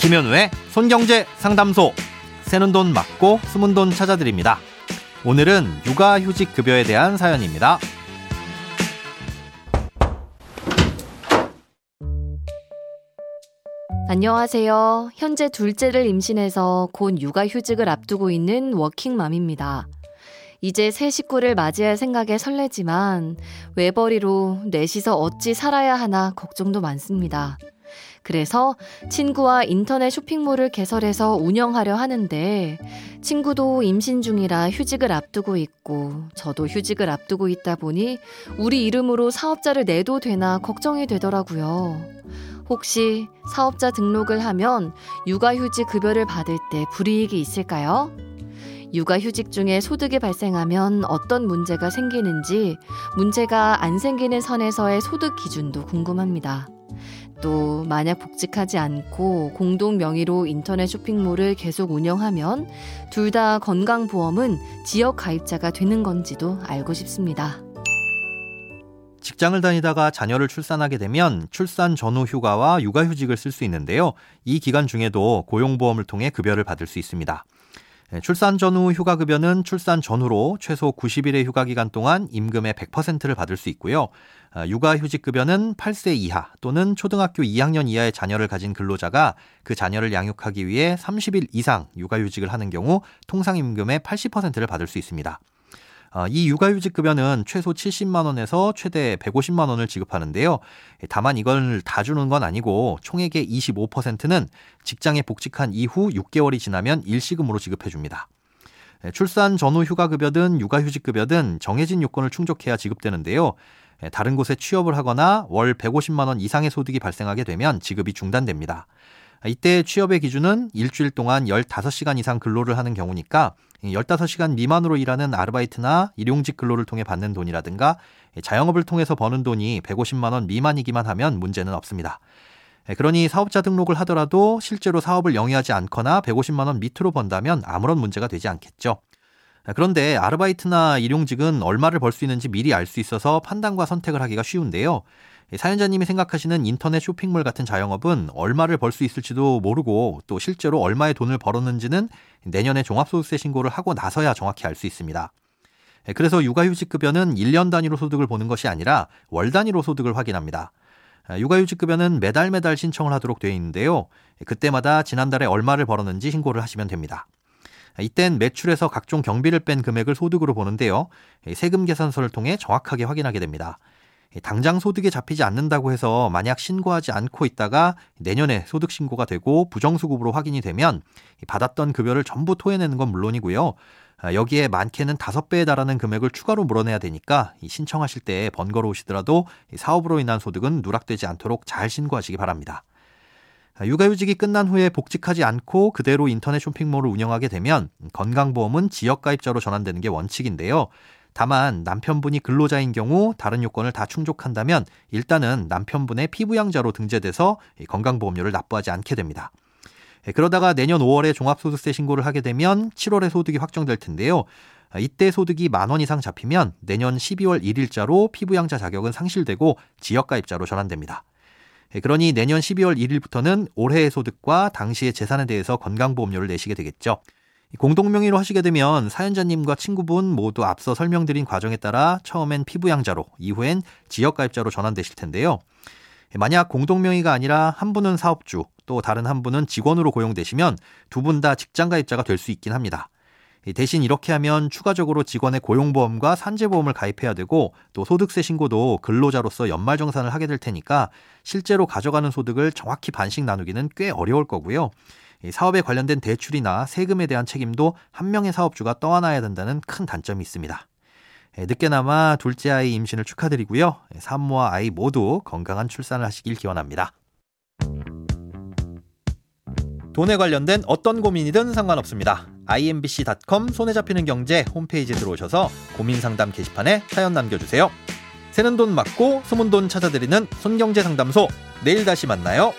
김현우의 손경제 상담소. 새는 돈 맞고 숨은 돈 찾아드립니다. 오늘은 육아휴직 급여에 대한 사연입니다. 안녕하세요. 현재 둘째를 임신해서 곧 육아휴직을 앞두고 있는 워킹맘입니다. 이제 새 식구를 맞이할 생각에 설레지만 외벌이로 넷이서 어찌 살아야 하나 걱정도 많습니다. 그래서 친구와 인터넷 쇼핑몰을 개설해서 운영하려 하는데 친구도 임신 중이라 휴직을 앞두고 있고 저도 휴직을 앞두고 있다 보니 우리 이름으로 사업자를 내도 되나 걱정이 되더라고요. 혹시 사업자 등록을 하면 육아휴직 급여를 받을 때 불이익이 있을까요? 육아휴직 중에 소득이 발생하면 어떤 문제가 생기는지 문제가 안 생기는 선에서의 소득 기준도 궁금합니다. 또 만약 복직하지 않고 공동 명의로 인터넷 쇼핑몰을 계속 운영하면 둘 다 건강보험은 지역 가입자가 되는 건지도 알고 싶습니다. 직장을 다니다가 자녀를 출산하게 되면 출산 전후 휴가와 육아휴직을 쓸 수 있는데요. 이 기간 중에도 고용보험을 통해 급여를 받을 수 있습니다. 네, 출산 전후 휴가 급여는 출산 전후로 최소 90일의 휴가 기간 동안 임금의 100%를 받을 수 있고요. 아, 육아휴직 급여는 8세 이하 또는 초등학교 2학년 이하의 자녀를 가진 근로자가 그 자녀를 양육하기 위해 30일 이상 육아휴직을 하는 경우 통상 임금의 80%를 받을 수 있습니다. 어, 이 육아휴직 급여는 최소 70만 원에서 최대 150만 원을 지급하는데요. 다만 이걸 다 주는 건 아니고 총액의 25%는 직장에 복직한 이후 6개월이 지나면 일시금으로 지급해 줍니다. 출산 전후 휴가급여든 육아휴직급여든 정해진 요건을 충족해야 지급되는데요. 다른 곳에 취업을 하거나 월 150만 원 이상의 소득이 발생하게 되면 지급이 중단됩니다. 이때 취업의 기준은 일주일 동안 15시간 이상 근로를 하는 경우니까 15시간 미만으로 일하는 아르바이트나 일용직 근로를 통해 받는 돈이라든가 자영업을 통해서 버는 돈이 150만 원 미만이기만 하면 문제는 없습니다. 그러니 사업자 등록을 하더라도 실제로 사업을 영위하지 않거나 150만 원 밑으로 번다면 아무런 문제가 되지 않겠죠. 그런데 아르바이트나 일용직은 얼마를 벌 수 있는지 미리 알 수 있어서 판단과 선택을 하기가 쉬운데요. 사연자님이 생각하시는 인터넷 쇼핑몰 같은 자영업은 얼마를 벌 수 있을지도 모르고 또 실제로 얼마의 돈을 벌었는지는 내년에 종합소득세 신고를 하고 나서야 정확히 알 수 있습니다. 그래서 육아휴직급여는 1년 단위로 소득을 보는 것이 아니라 월 단위로 소득을 확인합니다. 육아휴직급여는 매달 매달 신청을 하도록 되어 있는데요. 그때마다 지난달에 얼마를 벌었는지 신고를 하시면 됩니다. 이땐 매출에서 각종 경비를 뺀 금액을 소득으로 보는데요. 세금 계산서를 통해 정확하게 확인하게 됩니다. 당장 소득에 잡히지 않는다고 해서 만약 신고하지 않고 있다가 내년에 소득 신고가 되고 부정수급으로 확인이 되면 받았던 급여를 전부 토해내는 건 물론이고요. 아, 여기에 많게는 다섯 배에 달하는 금액을 추가로 물어내야 되니까 신청하실 때 번거로우시더라도 사업으로 인한 소득은 누락되지 않도록 잘 신고하시기 바랍니다. 아, 육아휴직이 끝난 후에 복직하지 않고 그대로 인터넷 쇼핑몰을 운영하게 되면 건강보험은 지역가입자로 전환되는 게 원칙인데요. 다만 남편분이 근로자인 경우 다른 요건을 다 충족한다면 일단은 남편분의 피부양자로 등재돼서 건강보험료를 납부하지 않게 됩니다. 예, 그러다가 내년 5월에 종합소득세 신고를 하게 되면 7월에 소득이 확정될 텐데요. 이때 소득이 만 원 이상 잡히면 내년 12월 1일자로 피부양자 자격은 상실되고 지역가입자로 전환됩니다. 예, 그러니 내년 12월 1일부터는 올해의 소득과 당시의 재산에 대해서 건강보험료를 내시게 되겠죠. 공동명의로 하시게 되면 사연자님과 친구분 모두 앞서 설명드린 과정에 따라 처음엔 피부양자로, 이후엔 지역가입자로 전환되실 텐데요. 만약 공동명의가 아니라 한 분은 사업주, 또 다른 한 분은 직원으로 고용되시면 두 분 다 직장가입자가 될 수 있긴 합니다. 대신 이렇게 하면 추가적으로 직원의 고용보험과 산재보험을 가입해야 되고 또 소득세 신고도 근로자로서 연말정산을 하게 될 테니까 실제로 가져가는 소득을 정확히 반씩 나누기는 꽤 어려울 거고요. 사업에 관련된 대출이나 세금에 대한 책임도 한 명의 사업주가 떠안아야 된다는 큰 단점이 있습니다. 늦게나마 둘째 아이 임신을 축하드리고요. 산모와 아이 모두 건강한 출산을 하시길 기원합니다. 돈에 관련된 어떤 고민이든 상관없습니다. imbc.com 손에 잡히는 경제 홈페이지에 들어오셔서 고민 상담 게시판에 사연 남겨주세요. 새는 돈 맞고 소문 돈 찾아드리는 손경제 상담소 내일 다시 만나요.